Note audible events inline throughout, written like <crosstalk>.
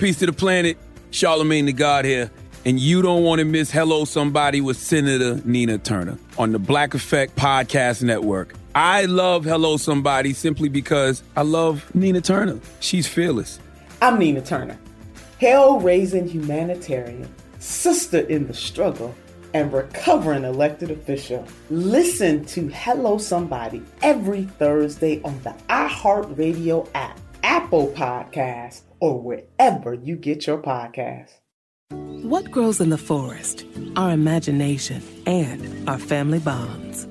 Peace to the planet. Charlemagne the God here. And you don't want to miss Hello Somebody with Senator Nina Turner on the Black Effect Podcast Network. I love Hello Somebody simply because I love Nina Turner. She's fearless. I'm Nina Turner, hell raising humanitarian, sister in the struggle, and recovering elected official. Listen to Hello Somebody every Thursday on the iHeartRadio app, Apple Podcasts, or wherever you get your podcasts. What grows in the forest? Our imagination and our family bonds.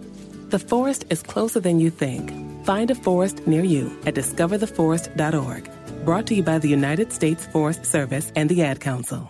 The forest is closer than you think. Find a forest near you at discovertheforest.org. Brought to you by the United States Forest Service and the Ad Council.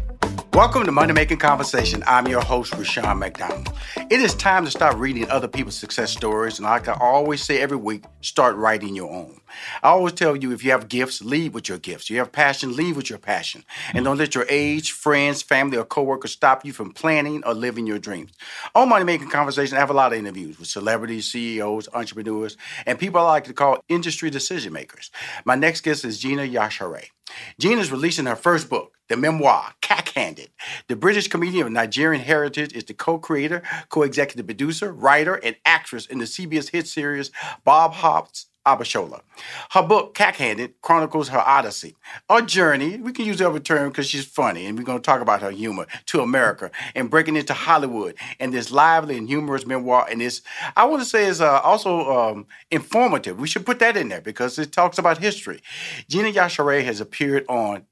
Welcome to Money Making Conversation. I'm your host, Rushion McDonald. It is time to start reading other people's success stories, and like I always say every week, start writing your own. I always tell you if you have gifts, lead with your gifts. You have passion, lead with your passion. And don't let your age, friends, family, or coworkers stop you from planning or living your dreams. On Money Making Conversation, I have a lot of interviews with celebrities, CEOs, entrepreneurs, and people I like to call industry decision makers. My next guest is Gina Yashere. Gina is releasing her first book, the memoir, Cack-Handed. The British comedian of Nigerian heritage is the co-creator, co-executive producer, writer, and actress in the CBS hit series Bob Hearts Abishola. Her book, Cack-Handed, chronicles her odyssey, a journey. We can use the other term because she's funny, and we're going to talk about her humor to America and breaking into Hollywood and this lively and humorous memoir. And this, I want to say, is uh, also um, informative. We should put that in there because it talks about history. Gina Yashere has appeared on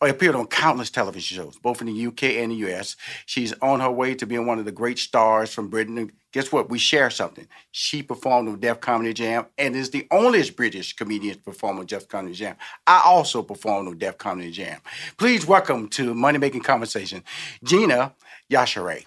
Oh, appeared on countless television shows, both in the UK and the US. She's on her way to being one of the great stars from Britain. And guess what? We share something. She performed on Def Comedy Jam and is the only British comedian to perform on Def Comedy Jam. I also performed on Def Comedy Jam. Please welcome to Money Making Conversation, Gina Yashere.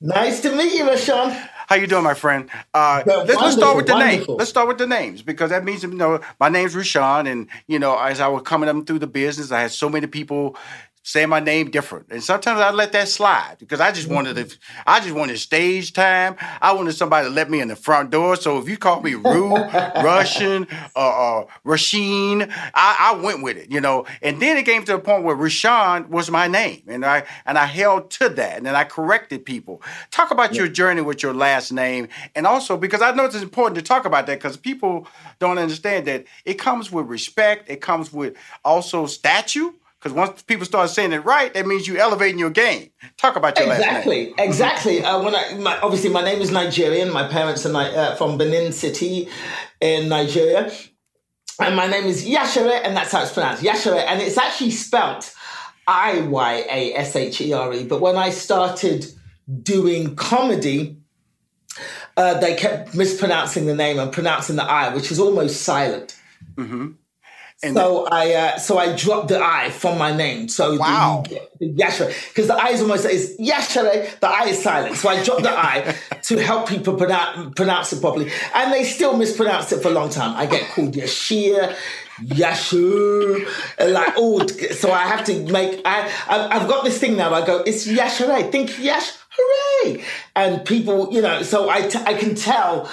Nice to meet you, Rushion. How you doing, my friend? Uh, let's, let's start with the name. Let's start with the names because that means you know my name's Rushion, and you know as I was coming up through the business, I had so many people saying my name different. And sometimes I let that slide because I just wanted to, I just wanted stage time. I wanted somebody to let me in the front door. So if you call me Rue, Russian, <laughs> uh, uh, Rasheen, I, I went with it, you know. And then it came to a point where Rushion was my name, and I and I held to that, and then I corrected people. Talk about your journey with your last name, and also because I know it's important to talk about that because people don't understand that it comes with respect. It comes with also statue. Because once people start saying it right, that means you're elevating your game. Talk about your exactly, last name. Exactly, uh, when I my, obviously my name is Nigerian. My parents are uh, from Benin City in Nigeria, and my name is Yashere, and that's how it's pronounced, Yashere, and it's actually spelt I Y A S H E R E. But when I started doing comedy, uh, they kept mispronouncing the name and pronouncing the I, which is almost silent. Mm-hmm. And so I uh, so I dropped the I from my name. So wow. the, because the I is almost is Yashere, the I is silent. So I dropped the I to help people pronounce, pronounce it properly. And they still mispronounce it for a long time. I get called Yashir, Yashu, like oh, so I have to make. I I've got this thing now. I go, it's Yashere. Think Yash, hooray! And people, you know, so I, t- I can tell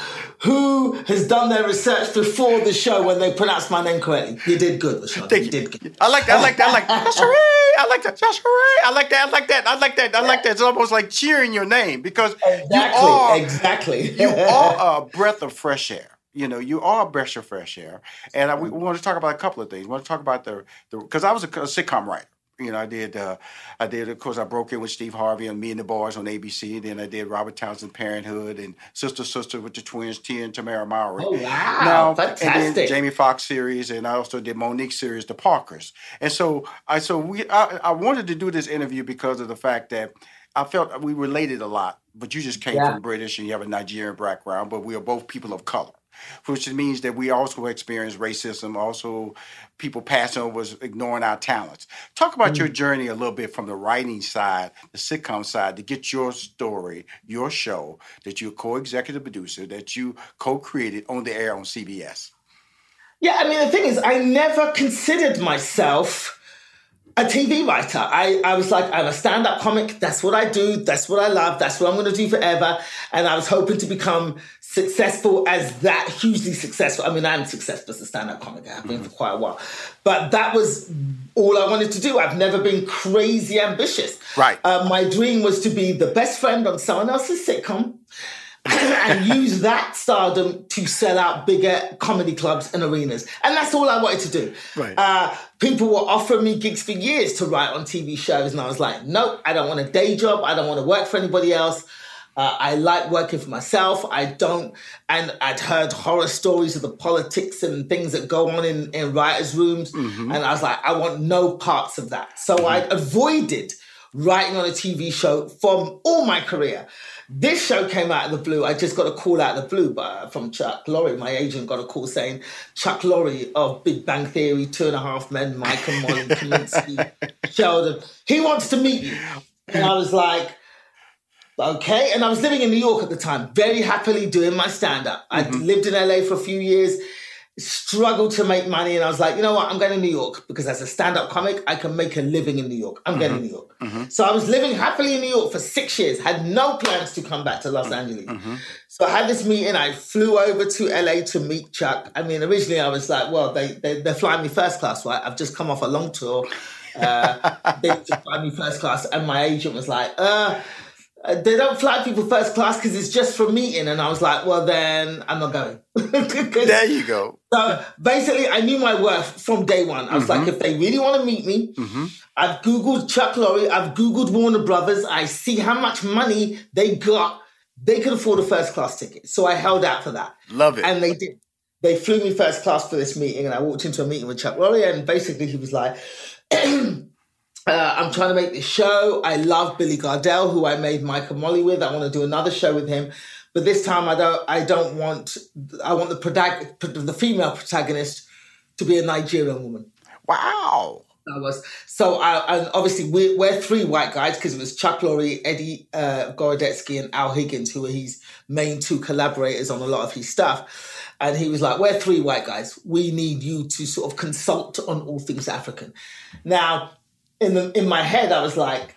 who has done their research before the show when they pronounce my name correctly. You did good, Rushion. Thank you. did good. I like that. I like that. I like that. I like that. I like that. I like that. I like that. I like that. It's almost like cheering your name because exactly, you are exactly. you <laughs> are a breath of fresh air. You know, you are a breath of fresh air, and I, we, we want to talk about a couple of things. We want to talk about the because I was a, a sitcom writer. You know, I did. Uh, I did. Of course, I broke in with Steve Harvey and Me and the Boys on ABC. Then I did Robert Townsend Parenthood and Sister Sister with the twins, Tia and Tamera Mowry. Oh wow! Now, Fantastic. And then Jamie Foxx series, and I also did Mo'Nique series, The Parkers. And so, I so we I, I wanted to do this interview because of the fact that I felt we related a lot. But you just came Yeah. from British and you have a Nigerian background, but we are both people of color which means that we also experience racism, also people passing over, ignoring our talents. Talk about your mm. journey a little bit from the writing side, the sitcom side, to get your story, your show that you're co-executive producer, that you co-created on the air on CBS. Yeah, I mean, the thing is, I never considered myself a TV writer. I, I was like, I'm a stand up comic. That's what I do. That's what I love. That's what I'm going to do forever. And I was hoping to become successful as that, hugely successful. I mean, I'm successful as a stand up comic. I have been for quite a while. But that was all I wanted to do. I've never been crazy ambitious. Right. Uh, my dream was to be the best friend on someone else's sitcom <clears throat> and use that stardom to sell out bigger comedy clubs and arenas. And that's all I wanted to do. Right. Uh, people were offering me gigs for years to write on TV shows, and I was like, nope, I don't want a day job. I don't want to work for anybody else. Uh, I like working for myself. I don't, and I'd heard horror stories of the politics and things that go on in, in writers' rooms, and I was like, I want no parts of that. So I avoided writing on a TV show from all my career. This show came out of the blue. I just got a call out of the blue from Chuck Lorre. My agent got a call saying Chuck Lorre of Big Bang Theory, Two and a Half Men, Mike and Molly, <laughs> Kominsky, Sheldon. He wants to meet you. And I was like, okay. And I was living in New York at the time, very happily doing my stand up. I'd mm-hmm. lived in LA for a few years, struggled to make money. And I was like, you know what? I'm going to New York because as a stand up comic, I can make a living in New York. I'm going to New York. So I was living happily in New York for six years, had no plans to come back to Los Angeles. So I had this meeting. I flew over to LA to meet Chuck. I mean, originally I was like, well, they, they, they're flying me first class, right? I've just come off a long tour. Uh, they just <laughs> fly me first class. And my agent was like, uh, Uh, they don't fly people first class because it's just for meeting. And I was like, well, then I'm not going. <laughs> There you go. So basically, I knew my worth from day one. I was like, mm-hmm. if they really want to meet me, mm-hmm. I've Googled Chuck Lorre, I've Googled Warner Brothers, I see how much money they got. They could afford a first class ticket. So I held out for that. Love it. And they did. They flew me first class for this meeting, and I walked into a meeting with Chuck Lorre, and basically he was like, <clears throat> uh, I'm trying to make this show. I love Billy Gardell, who I made Mike and Molly with. I want to do another show with him. But this time I don't I don't want I want the protagonist, the female protagonist to be a Nigerian woman. Wow. That was so. I, and obviously, we're, we're three white guys because it was Chuck Lorre, Eddie uh, Gorodetsky, and Al Higgins, who were his main two collaborators on a lot of his stuff. And he was like, "We're three white guys. We need you to sort of consult on all things African." Now, in the in my head, I was like,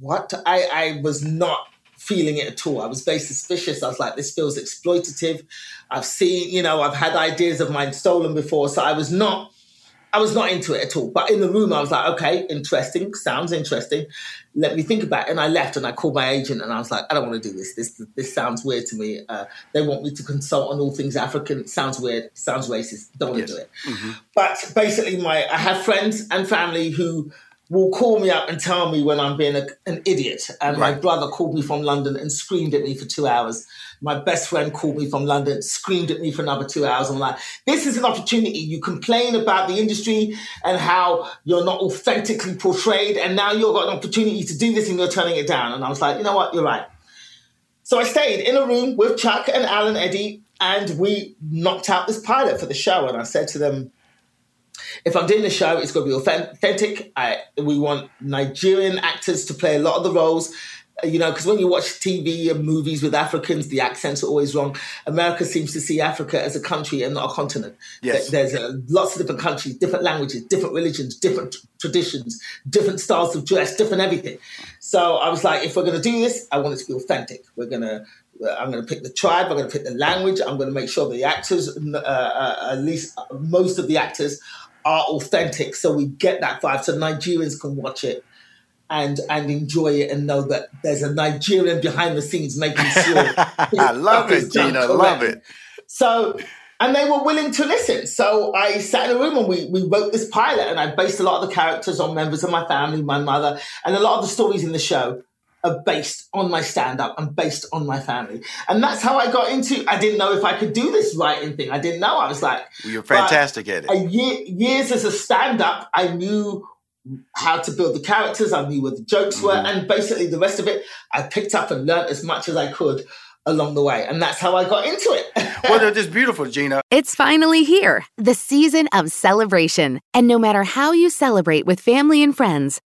what? I I was not feeling it at all. I was very suspicious. I was like, this feels exploitative. I've seen, you know, I've had ideas of mine stolen before, so I was not I was not into it at all. But in the room, I was like, okay, interesting, sounds interesting. Let me think about it. And I left and I called my agent and I was like, I don't want to do this. This this sounds weird to me. Uh, they want me to consult on all things African. Sounds weird. Sounds racist. Don't want yes. to do it. Mm-hmm. But basically, my I have friends and family who will call me up and tell me when I'm being a, an idiot. And right. my brother called me from London and screamed at me for two hours. My best friend called me from London, screamed at me for another two hours. I'm like, this is an opportunity. You complain about the industry and how you're not authentically portrayed. And now you've got an opportunity to do this and you're turning it down. And I was like, you know what? You're right. So I stayed in a room with Chuck and Alan Eddie and we knocked out this pilot for the show. And I said to them, if I'm doing a show, it's going to be authentic. I, we want Nigerian actors to play a lot of the roles. Uh, you know, because when you watch TV and movies with Africans, the accents are always wrong. America seems to see Africa as a country and not a continent. Yes. There's uh, lots of different countries, different languages, different religions, different traditions, different styles of dress, different everything. So I was like, if we're going to do this, I want it to be authentic. We're going to uh, I'm going to pick the tribe. I'm going to pick the language. I'm going to make sure the actors, uh, uh, at least most of the actors, are authentic so we get that vibe so Nigerians can watch it and and enjoy it and know that there's a Nigerian behind the scenes making sure <laughs> I love it, Gina. Love it. So and they were willing to listen. So I sat in a room and we we wrote this pilot and I based a lot of the characters on members of my family, my mother, and a lot of the stories in the show are based on my stand up and based on my family. And that's how I got into I didn't know if I could do this writing thing. I didn't know. I was like You're fantastic at it. Year, years as a stand up, I knew how to build the characters, I knew where the jokes mm-hmm. were, and basically the rest of it I picked up and learned as much as I could along the way. And that's how I got into it. <laughs> well, they're just beautiful, Gina. It's finally here, the season of celebration. And no matter how you celebrate with family and friends,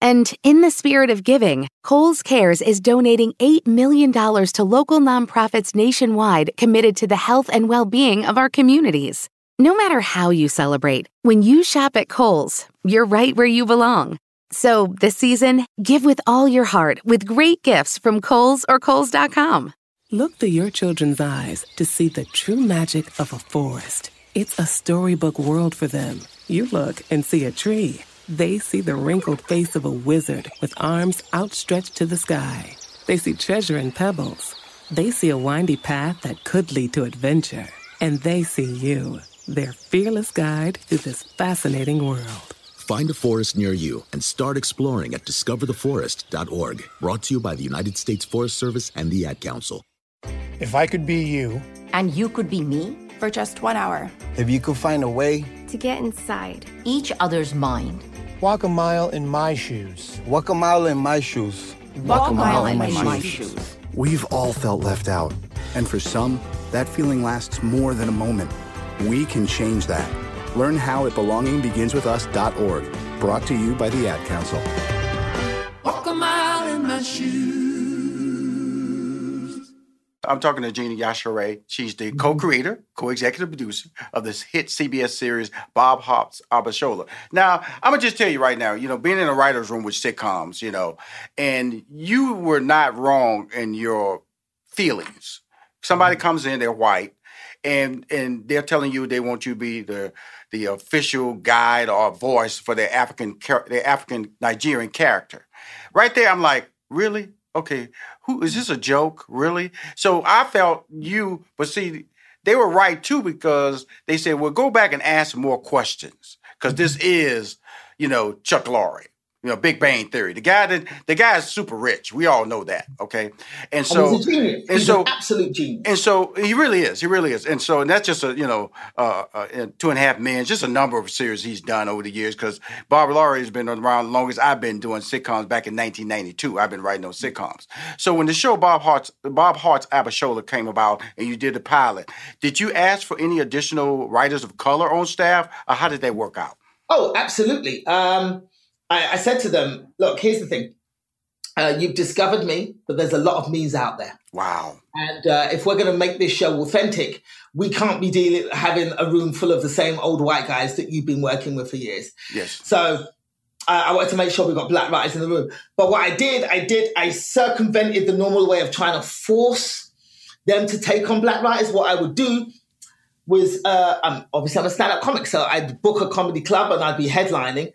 And in the spirit of giving, Kohl's Cares is donating $8 million to local nonprofits nationwide committed to the health and well being of our communities. No matter how you celebrate, when you shop at Kohl's, you're right where you belong. So this season, give with all your heart with great gifts from Kohl's or Kohl's.com. Look through your children's eyes to see the true magic of a forest. It's a storybook world for them. You look and see a tree they see the wrinkled face of a wizard with arms outstretched to the sky. They see treasure in pebbles. They see a windy path that could lead to adventure. And they see you, their fearless guide through this fascinating world. Find a forest near you and start exploring at discovertheforest.org. Brought to you by the United States Forest Service and the Ad Council. If I could be you, and you could be me for just one hour, if you could find a way to get inside each other's mind Walk a mile in my shoes. Walk a mile in my shoes. Walk, Walk a mile, mile in, my, my shoes. shoes. We've all felt left out. And for some, that feeling lasts more than a moment. We can change that. Learn how at belongingbeginswithus.org. Brought to you by the Ad Council. I'm talking to Gina Yashere. She's the mm-hmm. co-creator, co-executive producer of this hit CBS series, Bob Hearts Abishola. Now, I'm gonna just tell you right now, you know, being in a writer's room with sitcoms, you know, and you were not wrong in your feelings. Somebody mm-hmm. comes in, they're white, and and they're telling you they want you to be the the official guide or voice for their African their African Nigerian character. Right there, I'm like, really? okay, who is this a joke? Really? So I felt you, but see, they were right too because they said, well, go back and ask more questions because this mm-hmm. is, you know, Chuck Lorre. You know, Big Bang Theory. The guy that the guy is super rich. We all know that. Okay, and so he's a genius. and so an absolute genius. and so he really is. He really is. And so and that's just a you know uh, uh, two and a half men. Just a number of series he's done over the years. Because Bob Lorre has been around the longest. I've been doing sitcoms back in 1992. I've been writing those sitcoms. So when the show Bob Hearts Bob Hearts Abishola came about and you did the pilot, did you ask for any additional writers of color on staff, or how did that work out? Oh, absolutely. Um, I, I said to them, look, here's the thing. Uh, you've discovered me, but there's a lot of me's out there. Wow. And uh, if we're going to make this show authentic, we can't be dealing having a room full of the same old white guys that you've been working with for years. Yes. So I, I wanted to make sure we got black writers in the room. But what I did, I did, I circumvented the normal way of trying to force them to take on black writers. What I would do was, uh, um, obviously I'm a stand-up comic, so I'd book a comedy club and I'd be headlining,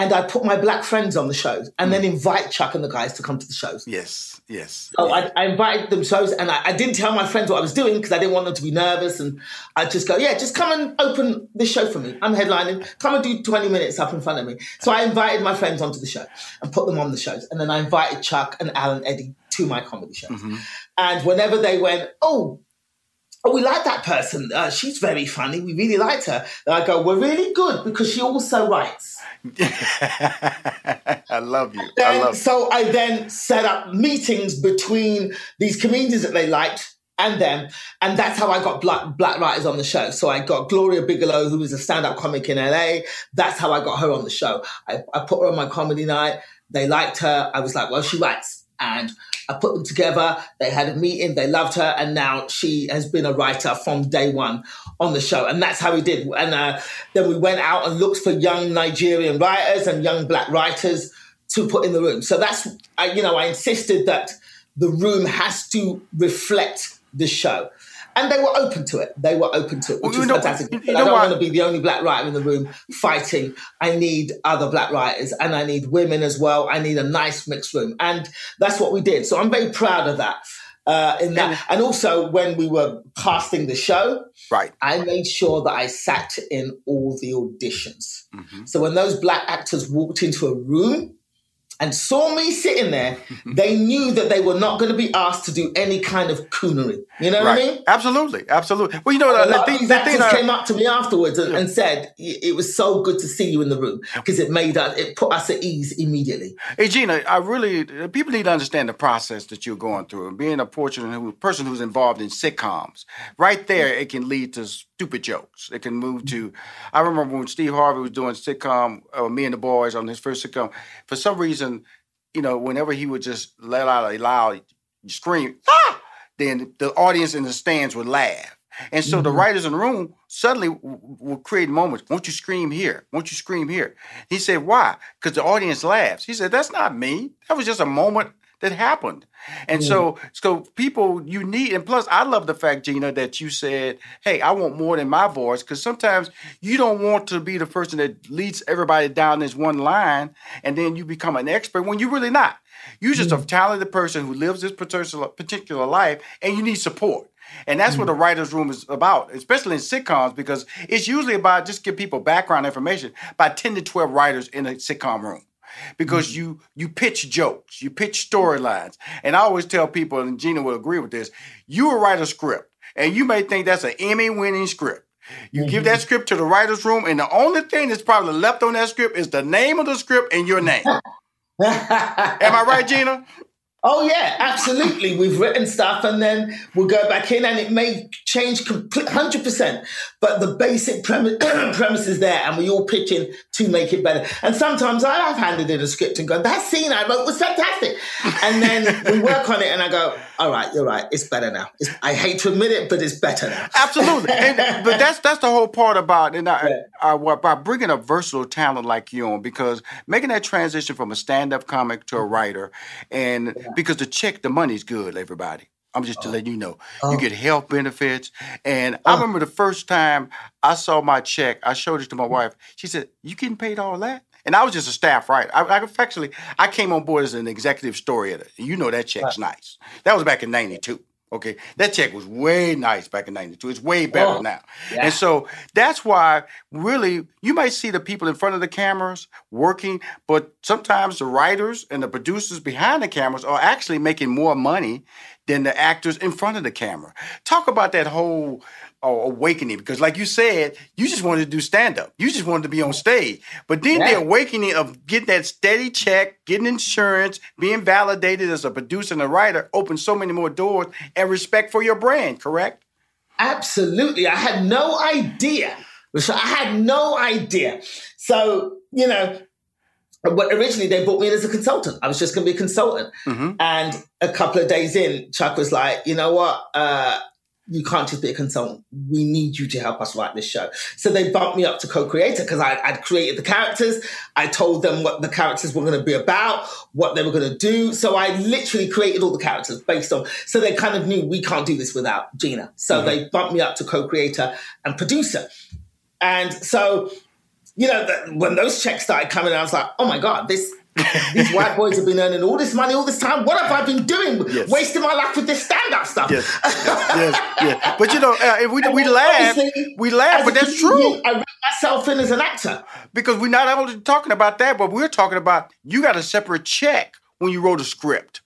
and I'd put my black friends on the shows, and then invite Chuck and the guys to come to the shows. Yes, yes. So I, I invited them shows, and I, I didn't tell my friends what I was doing because I didn't want them to be nervous. And I'd just go, "Yeah, just come and open this show for me. I'm headlining. Come and do 20 minutes up in front of me." So I invited my friends onto the show and put them on the shows, and then I invited Chuck and Alan Eddie to my comedy shows. Mm-hmm. And whenever they went, "Oh." Oh, we like that person. Uh, she's very funny. We really liked her. And I go, we're really good because she also writes. <laughs> I love you. I love. so I then set up meetings between these comedians that they liked and them, and that's how I got black, black writers on the show. So I got Gloria Bigelow, who was a stand-up comic in LA. That's how I got her on the show. I, I put her on my comedy night. They liked her. I was like, well, she writes, and I put them together. They had a meeting. They loved her, and now she has been a writer from day one on the show. And that's how we did. And uh, then we went out and looked for young Nigerian writers and young black writers to put in the room. So that's, I, you know, I insisted that the room has to reflect the show. And they were open to it. They were open to it, which Well, was know- fantastic. you I don't what? want to be the only black writer in the room fighting. I need other black writers and I need women as well. I need a nice mixed room. And that's what we did. So I'm very proud of that. Uh, in that, and also when we were casting the show, right, I made sure that I sat in all the auditions. Mm-hmm. So when those black actors walked into a room and saw me sitting there, <laughs> they knew that they were not going to be asked to do any kind of coonery. You know what I mean? Absolutely, absolutely. Well, you know, the, lot the of these the actors I- came up to me afterwards and, and said it was so good to see you in the room because it made us, it put us at ease immediately. Hey Gina, I really people need to understand the process that you're going through, and being a who, person who's involved in sitcoms, right there, it can lead to stupid jokes. It can move to. I remember when Steve Harvey was doing sitcom, uh, Me and the Boys on his first sitcom. For some reason, you know, whenever he would just let out a loud scream, ah, then the audience in the stands would laugh. And so the writers in the room suddenly w- w- would create moments. Won't you scream here? Won't you scream here? He said, Why? Because the audience laughs. He said, That's not me. That was just a moment that happened. And so, mm. so people you need, and plus, I love the fact, Gina, that you said, "Hey, I want more than my voice," because sometimes you don't want to be the person that leads everybody down this one line, and then you become an expert when you're really not. You're just a mm. talented person who lives this particular particular life, and you need support. And that's what mm. the writers' room is about, especially in sitcoms, because it's usually about just give people background information by 10 to 12 writers in a sitcom room. Because mm-hmm. you you pitch jokes, you pitch storylines. And I always tell people, and Gina will agree with this, you will write a script, and you may think that's an Emmy-winning script. You give that mm-hmm. script to the writers' room, and the only thing that's probably left on that script is the name of the script and your name. <laughs> Am I right, Gina? Oh yeah, absolutely. We've written stuff and then we'll go back in and it may change complete hundred percent. But the basic premise, <coughs> premise is there and we all pitch in to make it better. And sometimes I have handed in a script and gone, that scene I wrote was fantastic. And then we work on it and I go, all right, you're right, it's better now. It's, I hate to admit it, but it's better now. <laughs> Absolutely, and, but that's that's the whole part about and I, I, by bringing a versatile talent like you on because making that transition from a stand-up comic to a writer, and because the check, the money's good, everybody. I'm just oh. to let you know, you oh. get health benefits, and I oh. remember the first time I saw my check, I showed it to my mm. wife. She said, "You getting paid all that?" And I was just a staff writer. I, I actually I came on board as an executive story editor. You know that check's nice. That was back in '92. Okay, that check was way nice back in '92. It's way better Oh, now, yeah. and so that's why really you might see the people in front of the cameras working, but sometimes the writers and the producers behind the cameras are actually making more money than the actors in front of the camera. Talk about that whole uh, awakening because, like you said, you just wanted to do stand up, you just wanted to be on stage, but then the awakening of getting that steady check, getting insurance, being validated as a producer and a writer opened so many more doors and respect for your brand, correct? Absolutely. I had no idea. I had no idea. So, you know, but originally they brought me in as a consultant. I was just going to be a consultant. And a couple of days in, Chuck was like, you know what? Uh, you can't just be a consultant. We need you to help us write this show. So they bumped me up to co-creator because I'd created the characters. I told them what the characters were going to be about, what they were going to do. So I literally created all the characters based on. So they kind of knew we can't do this without Gina. So mm-hmm. they bumped me up to co-creator and producer. And so, you know, when those checks started coming, I was like, oh my god, this. These white boys have been earning all this money all this time. What have I been doing? Wasting my life with this stand-up stuff. Yes, <laughs> yes, yeah. But you know, uh, if we we laugh, we laugh, but that's true. I wrote myself in as an actor because we're not only talking about that, but we're talking about you got a separate check when you wrote a script.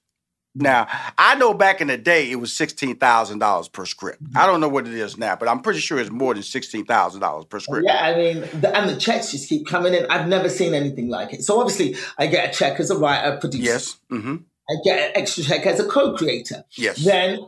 Now, I know back in the day it was sixteen thousand dollars per script. I don't know what it is now, but I'm pretty sure it's more than sixteen thousand dollars per script. Yeah, I mean, the, and the checks just keep coming in. I've never seen anything like it. So obviously, I get a check as a writer, producer. Yes. Mm-hmm. I get an extra check as a co-creator. Yes. Then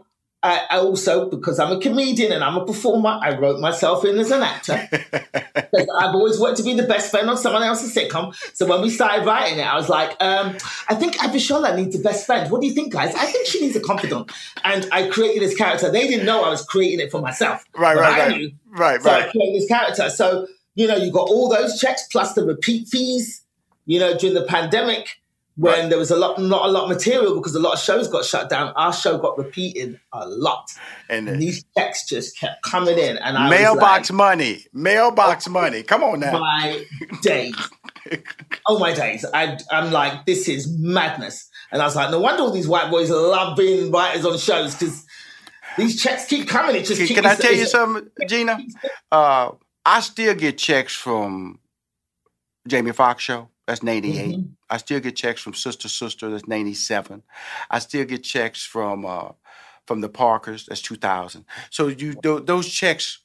I, I also, because I'm a comedian and I'm a performer, I wrote myself in as an actor. <laughs> I've always wanted to be the best friend on someone else's sitcom. So when we started writing it, I was like, um, I think Abishola needs a best friend. What do you think, guys? I think she needs a confidant. And I created this character. They didn't know I was creating it for myself. Right, right, I right. knew. Right, So I created this character. So, you know, you got all those checks plus the repeat fees, you know, during the pandemic when there was a lot, not a lot of material because a lot of shows got shut down. Our show got repeated a lot. And, these checks just kept coming in. And I Mailbox was money, mailbox money. Come on now. my days. <laughs> oh, my days. I, I'm like, this is madness. And I was like, no wonder all these white boys love being writers on shows because these checks keep coming. It just Can, can I tell you something, Gina? <laughs> Uh, I still get checks from Jamie Foxx show. That's 98. Mhm. I still get checks from Sister Sister. That's 97. I still get checks from uh, from the Parkers. That's 2000. So you tho- those checks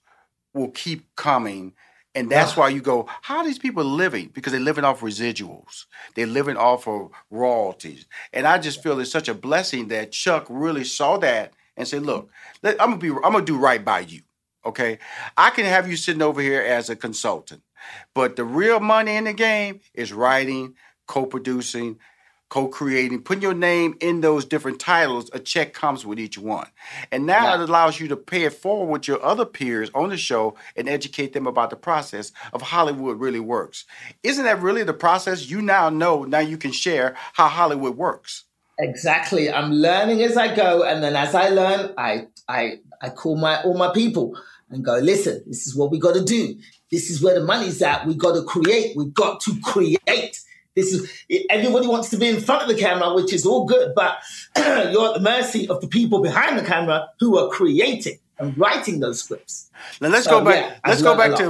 will keep coming. And that's why you go, how are these people living? Because they're living off residuals. They're living off of royalties. And I just feel it's such a blessing that Chuck really saw that and said, look, let, I'm gonna be I'm gonna do right by you. Okay. I can have you sitting over here as a consultant. But the real money in the game is writing, co-producing, co-creating, putting your name in those different titles. A check comes with each one, and now it allows you to pay it forward with your other peers on the show and educate them about the process of Hollywood really works. Isn't that really the process? You now know. Now you can share how Hollywood works. Exactly. I'm learning as I go, and then as I learn, I I I call my all my people and go, listen, this is what we got to do. This is where the money's at. We got to create. We got to create. This is everybody wants to be in front of the camera, which is all good, but <clears throat> you're at the mercy of the people behind the camera who are creating and writing those scripts. Now let's So, go back. yeah, let's go back to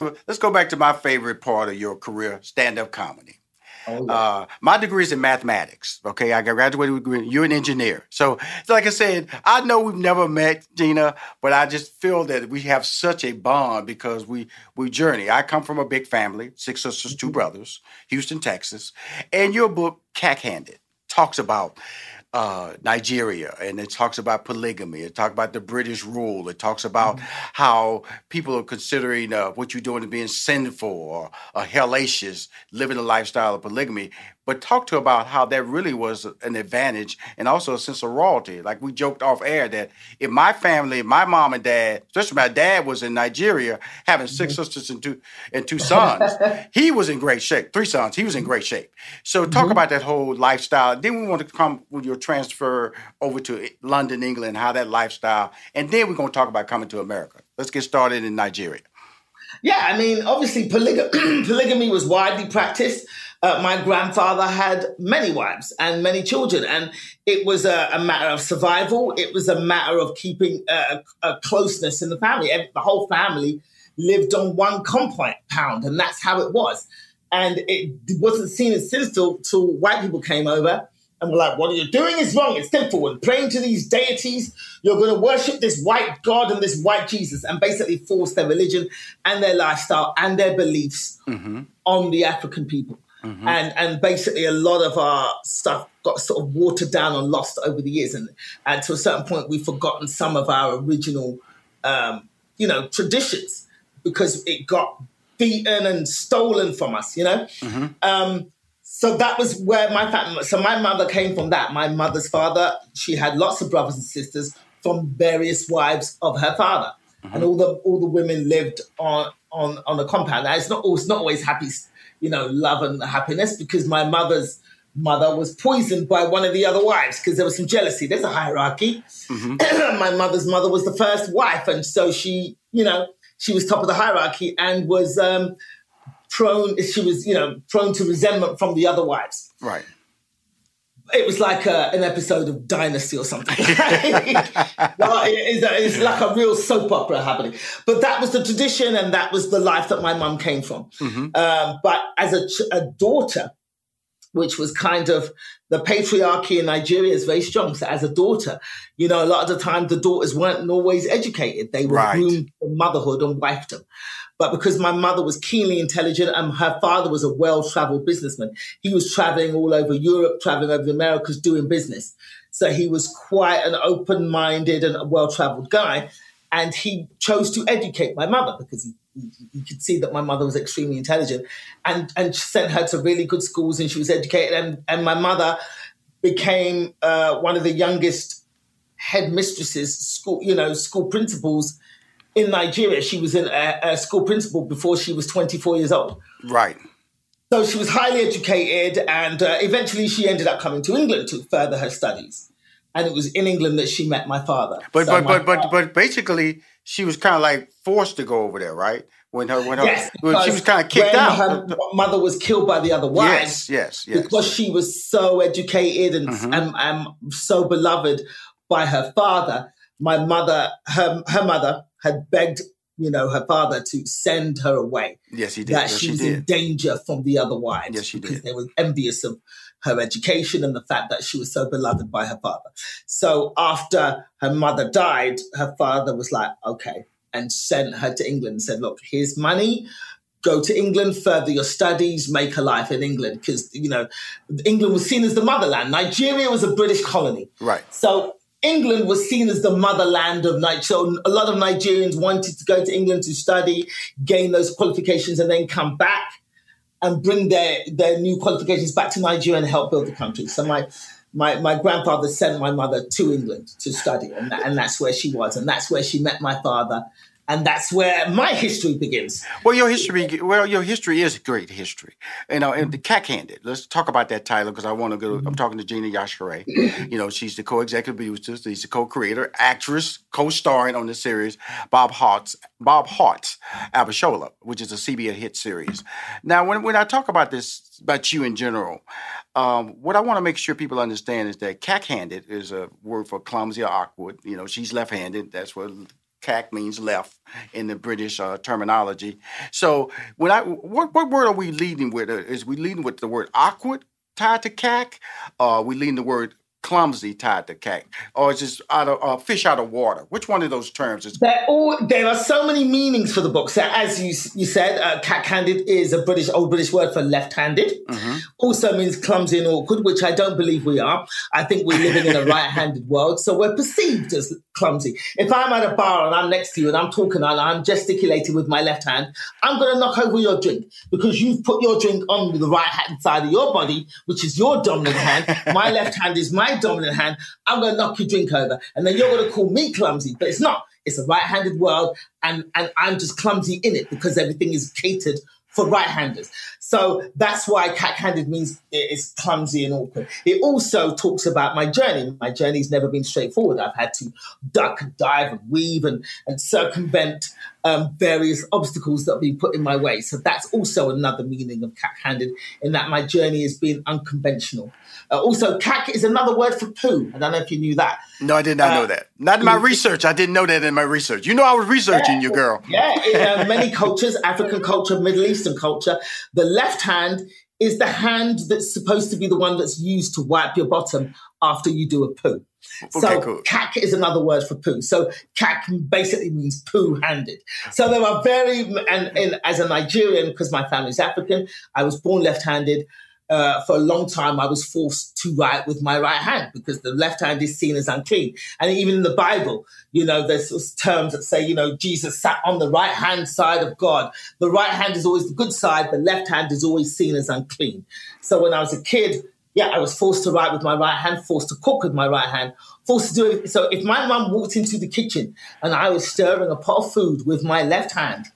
Let's go back to my favorite part of your career, stand-up comedy. Uh, my degree is in mathematics. Okay, I graduated with degree. You're an engineer, so like I said, I know we've never met, Gina, but I just feel that we have such a bond because we we journey. I come from a big family, six sisters, two brothers, Houston, Texas, and your book, Cack-handed, talks about uh, Nigeria, and it talks about polygamy. It talks about the British rule. It talks about how people are considering uh, what you're doing as being sinful or, or hellacious, living a lifestyle of polygamy. But talk to about how that really was an advantage and also a sense of royalty. Like we joked off air that if my family, my mom and dad, especially my dad was in Nigeria having 6 mm-hmm. sisters and two and two sons, <laughs> he was in great shape. Three sons, he was in great shape. So talk mm-hmm. about that whole lifestyle. Then we want to come with your transfer over to London, England, how that lifestyle, and then we're going to talk about coming to America. Let's get started in Nigeria. Yeah, I mean, obviously, polyg- <clears throat> polygamy was widely practiced. Uh, my grandfather had many wives and many children, and it was a, a matter of survival. It was a matter of keeping uh, a closeness in the family. The whole family lived on one compound, and that's how it was. And it wasn't seen as sinister till white people came over and were like, "What are you doing is wrong. It's sinful. And praying to these deities, you're going to worship this white God and this white Jesus, and basically force their religion and their lifestyle and their beliefs Mm-hmm. on the African people." Mhm. And and basically a lot of our stuff got sort of watered down and lost over the years, and and to a certain point we've forgotten some of our original, um, you know, traditions because it got beaten and stolen from us. You know. Mm-hmm. Um, so that was where my family. So my mother came from that. My mother's father, she had lots of brothers and sisters from various wives of her father, and all the all the women lived on on on a compound. Now it's not it's not always happy, you know, love and happiness because my mother's mother was poisoned by one of the other wives because there was some jealousy. There's a hierarchy. <clears throat> my mother's mother was the first wife, and so she, you know, she was top of the hierarchy and was um, prone. She was, you know, prone to resentment from the other wives. Right. It was like a, an episode of Dynasty or something. <laughs> It's, it's like a real soap opera happening. But that was the tradition, and that was the life that my mum came from. Mm-hmm. Um, but as a, a daughter, which was kind of the patriarchy in Nigeria is very strong. So as a daughter, you know, a lot of the time the daughters weren't always educated. They were Right. groomed for motherhood and wifedom. But because my mother was keenly intelligent and her father was a well-traveled businessman, he was traveling all over Europe, traveling over the Americas, doing business. So he was quite an open-minded and a well-traveled guy. And he chose to educate my mother because he you could see that my mother was extremely intelligent and and sent her to really good schools and she was educated and and my mother became uh, one of the youngest headmistresses school you know school principals in Nigeria she was in a, a school principal before she was 24 years old Right. so she was highly educated and uh, eventually she ended up coming to England to further her studies and it was in England that she met my father But So but but but but basically, she was kind of like forced to go over there, right? When her when her Yes, when she was kind of kicked when out. Her mother was killed by the other wives. Yes, yes, yes. Because she was so educated and, Mhm. and, and so beloved by her father. My mother, her her mother had begged, you know, her father to send her away. Yes, he did. That Yes, she he was in danger from the other wives. Yes, she because did. they were envious of her education and the fact that she was so beloved by her father. So after her mother died, her father was like, okay, and sent her to England and said, look, here's money. Go to England, further your studies, make a life in England. Because, you know, England was seen as the motherland. Nigeria was a British colony. Right. So England was seen as the motherland of Nigeria. So a lot of Nigerians wanted to go to England to study, gain those qualifications, and then come back and bring their, their new qualifications back to Nigeria and help build the country. So my my, my grandfather sent my mother to England to study, and, that, and that's where she was, and that's where she met my father, and that's where my history begins. Well, your history, well, your history is great history. You know, and the cack-handed. Let's talk about that title because I want to go. I'm talking to Gina Yashere. you know, she's the co-executive producer, she's the co-creator, actress, co-starring on the series Bob Hearts Bob Hearts Abishola, which is a CBS hit series. Now, when when I talk about this about you in general, um, what I want to make sure people understand is that cack-handed is a word for clumsy or awkward. You know, she's left-handed. That's what cack means left in the British uh, terminology. So when I what what word are we leading with? Uh, is we leading with the word awkward tied to cack? Or are we leading the word clumsy tied to cack, or is just out of uh, fish out of water? Which one of those terms is? There, all, there are so many meanings for the book. So as you you said, uh, cack-handed is a British old British word for left-handed. Mm-hmm. Also means clumsy and awkward, which I don't believe we are. I think we're living in a <laughs> right-handed world, so we're perceived as clumsy. If I'm at a bar and I'm next to you and I'm talking and I'm gesticulating with my left hand, I'm going to knock over your drink because you've put your drink on the right hand side of your body, which is your dominant hand. <laughs> my left hand is my dominant hand. I'm going to knock your drink over, and then you're going to call me clumsy, but it's not. It's a right-handed world, and and I'm just clumsy in it because everything is catered for right-handers. So that's why cack-handed means it's clumsy and awkward. It also talks about my journey. My journey's never been straightforward. I've had to duck and dive and weave and, and circumvent um, various obstacles that have been put in my way. So that's also another meaning of cack-handed in that my journey has been unconventional. Uh, also, cack is another word for poo. I don't know if you knew that. No, I did not know that. Not in my research. I didn't know that in my research. You know, I was researching Yeah. you, girl. Yeah, in uh, many cultures, African culture, Middle Eastern culture, the left hand is the hand that's supposed to be the one that's used to wipe your bottom after you do a poo. So Okay, cool. cack is another word for poo. So cack basically means poo-handed. So there are very and, and as a Nigerian, because my family's African, I was born left-handed. Uh, for a long time, I was forced to write with my right hand because the left hand is seen as unclean. And even in the Bible, you know, there's terms that say, you know, Jesus sat on the right hand side of God. The right hand is always the good side, the left hand is always seen as unclean. So when I was a kid, yeah, I was forced to write with my right hand, forced to cook with my right hand, forced to do it. So if my mum walked into the kitchen and I was stirring a pot of food with my left hand,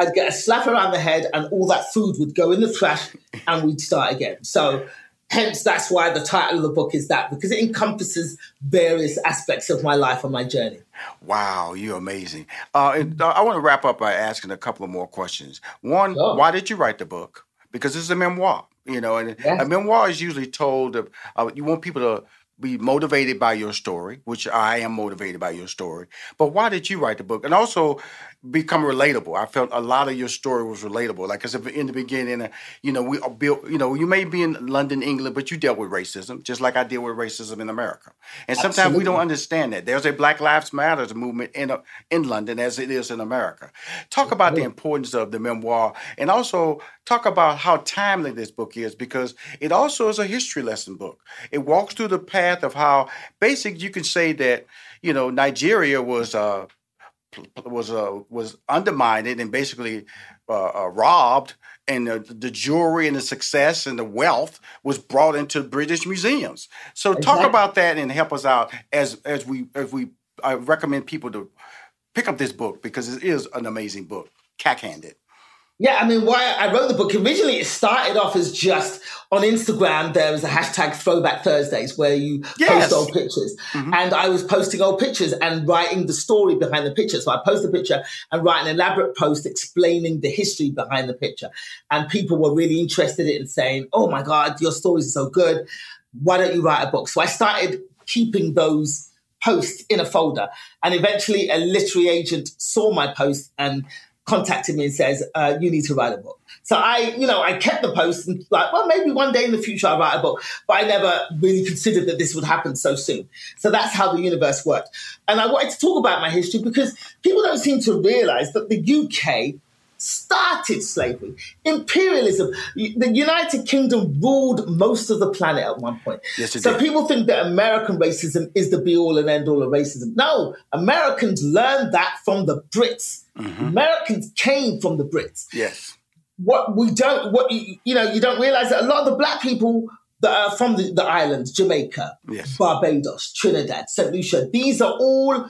I'd get a slap around the head and all that food would go in the trash and we'd start again. So hence that's why the title of the book is that because it encompasses various aspects of my life and my journey. Wow, you're amazing. Uh, and, uh, I want to wrap up by asking a couple of more questions. One, why did you write the book? Because this is a memoir, you know, and a memoir is usually told. Of, uh, you want people to be motivated by your story, which I am motivated by your story. But why did you write the book? And also become relatable. I felt a lot of your story was relatable. Like, because in the beginning, uh, you know, we built, you know, you may be in London, England, but you dealt with racism, just like I deal with racism in America. And sometimes we don't understand that. There's a Black Lives Matters movement in, uh, in London as it is in America. Talk about the importance of the memoir and also talk about how timely this book is because it also is a history lesson book. It walks through the path of how basic you can say that, you know, Nigeria was uh, was uh, was undermined and basically uh, uh, robbed, and the, the jewelry and the success and the wealth was brought into British museums. So talk about that and help us out as as we as we I recommend people to pick up this book because it is an amazing book, cack-handed. Yeah, I mean, why I wrote the book originally, it started off as just on Instagram. There was a hashtag Throwback Thursdays where you Yes. post old pictures, mm-hmm. and I was posting old pictures and writing the story behind the picture. So I post the picture and write an elaborate post explaining the history behind the picture, and people were really interested in saying, "Oh my God, your stories are so good! Why don't you write a book?" So I started keeping those posts in a folder, and eventually a literary agent saw my post and contacted me and says, uh, you need to write a book. So I, you know, I kept the post and like, well, maybe one day in the future I'll write a book, but I never really considered that this would happen so soon. So that's how the universe worked. And I wanted to talk about my history because people don't seem to realize that the UK started slavery, imperialism. The United Kingdom ruled most of the planet at one point. Yes, it so did. people think that American racism is the be all and end all of racism. No, Americans learned that from the Brits. Mm-hmm. Americans came from the Brits. Yes. What we don't, what you, you know, you don't realize that a lot of the black people that are from the, the islands, Jamaica, Yes. Barbados, Trinidad, St. Lucia, these are all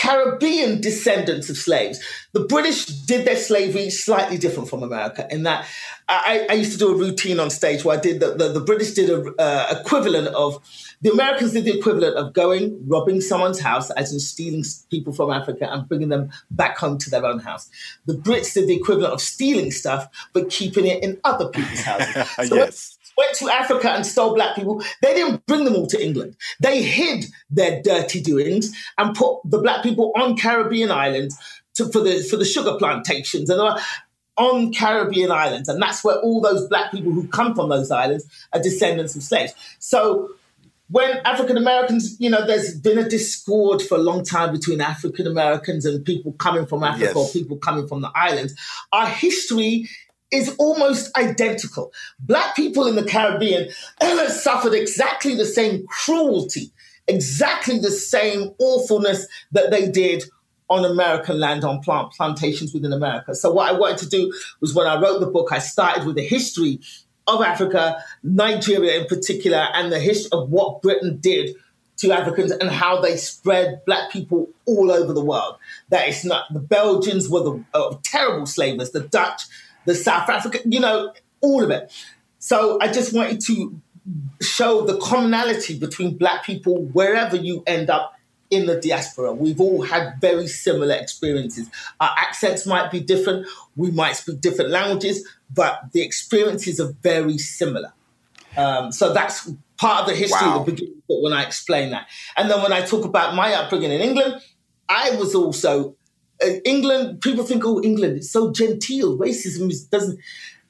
Caribbean descendants of slaves. The British did their slavery slightly different from America in that I, I used to do a routine on stage where I did the, the, the British did a uh, equivalent of the Americans did the equivalent of going, robbing someone's house, as in stealing people from Africa and bringing them back home to their own house. The Brits did the equivalent of stealing stuff, but keeping it in other people's houses. <laughs> So yes. Went to Africa and stole black people. They didn't bring them all to England. They hid their dirty doings and put the black people on Caribbean islands to, for the for the sugar plantations and on Caribbean islands, and that's where all those black people who come from those islands are descendants of slaves. So when African Americans, you know, there's been a discord for a long time between African Americans and people coming from Africa Yes. or people coming from the islands. Our history is almost identical. Black people in the Caribbean <clears throat> suffered exactly the same cruelty, exactly the same awfulness that they did on American land, on plant plantations within America. So what I wanted to do was when I wrote the book, I started with the history of Africa, Nigeria in particular, and the history of what Britain did to Africans and how they spread black people all over the world. That it's not the Belgians were the uh, terrible slavers, the Dutch, the South Africa, you know, all of it. So I just wanted to show the commonality between black people wherever you end up in the diaspora. We've all had very similar experiences. Our accents might be different, we might speak different languages, but the experiences are very similar. Um, so that's part of the history Wow. of the beginning when I explain that. And then when I talk about my upbringing in England, I was also England. People think, oh, England, is so genteel. Racism is, doesn't.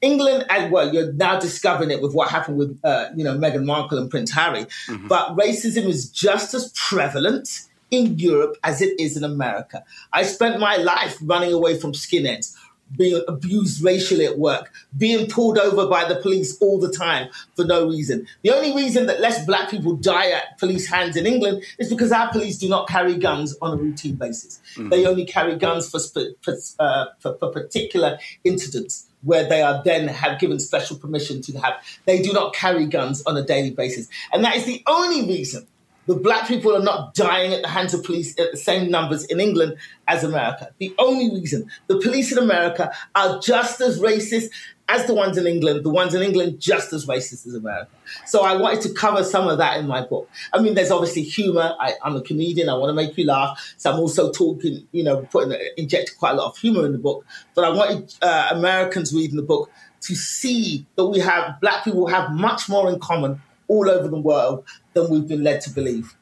England, and well, you're now discovering it with what happened with, uh, you know, Meghan Markle and Prince Harry. But racism is just as prevalent in Europe as it is in America. I spent my life running away from skinheads, being abused racially at work, being pulled over by the police all the time for no reason. The only reason that less black people die at police hands in England is because our police do not carry guns on a routine basis. They only carry guns for, sp- for, uh, for, for particular incidents where they are then have given special permission to have. They do not carry guns on a daily basis. And that is the only reason the black people are not dying at the hands of police at the same numbers in England as America. The only reason the police in America are just as racist as the ones in England, the ones in England just as racist as America. So I wanted to cover some of that in my book. I mean, there's obviously humor. I, I'm a comedian. I want to make you laugh. So I'm also talking, you know, putting injecting quite a lot of humor in the book. But I wanted uh, Americans reading the book to see that we have black people have much more in common all over the world than we've been led to believe.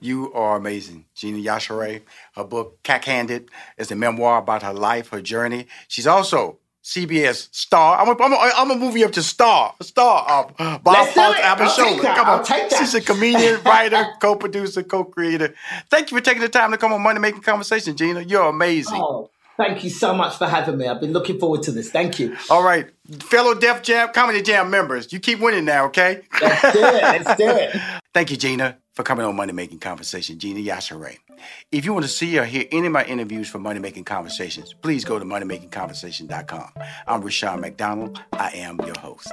You are amazing. Gina Yashere, her book, Cack Handed, is a memoir about her life, her journey. She's also CBS star. I'm gonna I'm a, I'm a move you up to star, star of Bob Let's do Fox it. I'll Show. take that. Come on. take that. She's a comedian, <laughs> writer, co-producer, co-creator. Thank you for taking the time to come on Money Making Conversation, Gina. You're amazing. Oh, thank you so much for having me. I've been looking forward to this. Thank you. All right, fellow Def Jam, Comedy Jam members, you keep winning now, okay? Let's do it. Let's do it. <laughs> Thank you, Gina, for coming on Money Making Conversation. Gina Yashere. If you want to see or hear any of my interviews for Money Making Conversations, please go to moneymakingconversation.com. I'm Rushion McDonald. I am your host.